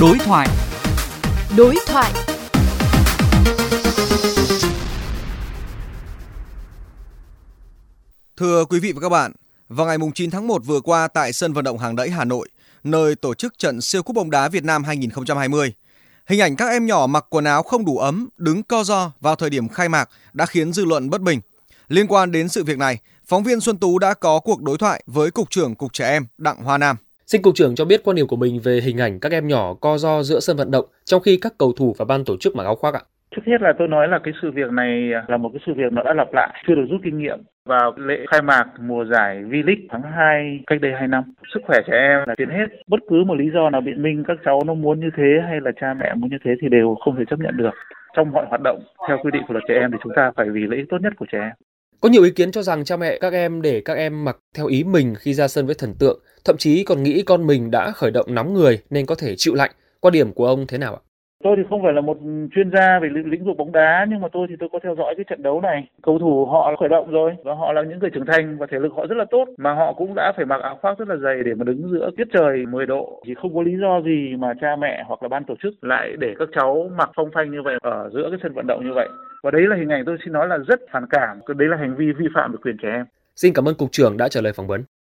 Đối thoại. Đối thoại. Thưa quý vị và các bạn, vào ngày 9 tháng 1 vừa qua tại sân vận động Hàng Đẫy Hà Nội, nơi tổ chức trận siêu cúp bóng đá Việt Nam 2020, hình ảnh các em nhỏ mặc quần áo không đủ ấm, đứng co ro vào thời điểm khai mạc đã khiến dư luận bất bình. Liên quan đến sự việc này, phóng viên Xuân Tú đã có cuộc đối thoại với Cục trưởng Cục Trẻ Em Đặng Hoa Nam. Xin Cục trưởng cho biết quan điểm của mình về hình ảnh các em nhỏ co ro giữa sân vận động trong khi các cầu thủ và ban tổ chức mặc áo khoác ạ. Trước hết là tôi nói là cái sự việc này là một cái sự việc nó đã lặp lại, chưa được rút kinh nghiệm. Vào lễ khai mạc mùa giải V-League tháng 2 cách đây 2 năm, sức khỏe trẻ em là trên hết. Bất cứ một lý do nào biện minh các cháu nó muốn như thế hay là cha mẹ muốn như thế thì đều không thể chấp nhận được. Trong mọi hoạt động theo quy định của luật trẻ em thì chúng ta phải vì lợi ích tốt nhất của trẻ em. Có nhiều ý kiến cho rằng cha mẹ các em để các em mặc theo ý mình khi ra sân với thần tượng, thậm chí còn nghĩ con mình đã khởi động nóng người nên có thể chịu lạnh. Quan điểm của ông thế nào ạ? Tôi thì không phải là một chuyên gia về lĩnh vực bóng đá nhưng mà tôi thì tôi có theo dõi cái trận đấu này. Cầu thủ họ khởi động rồi và họ là những người trưởng thành và thể lực họ rất là tốt mà họ cũng đã phải mặc áo khoác rất là dày để mà đứng giữa tiết trời 10 độ thì không có lý do gì mà cha mẹ hoặc là ban tổ chức lại để các cháu mặc phong phanh như vậy ở giữa cái sân vận động như vậy. Và đấy là hình ảnh tôi xin nói là rất phản cảm, đấy là hành vi vi phạm về quyền trẻ em. Xin cảm ơn cục trưởng đã trả lời phỏng vấn.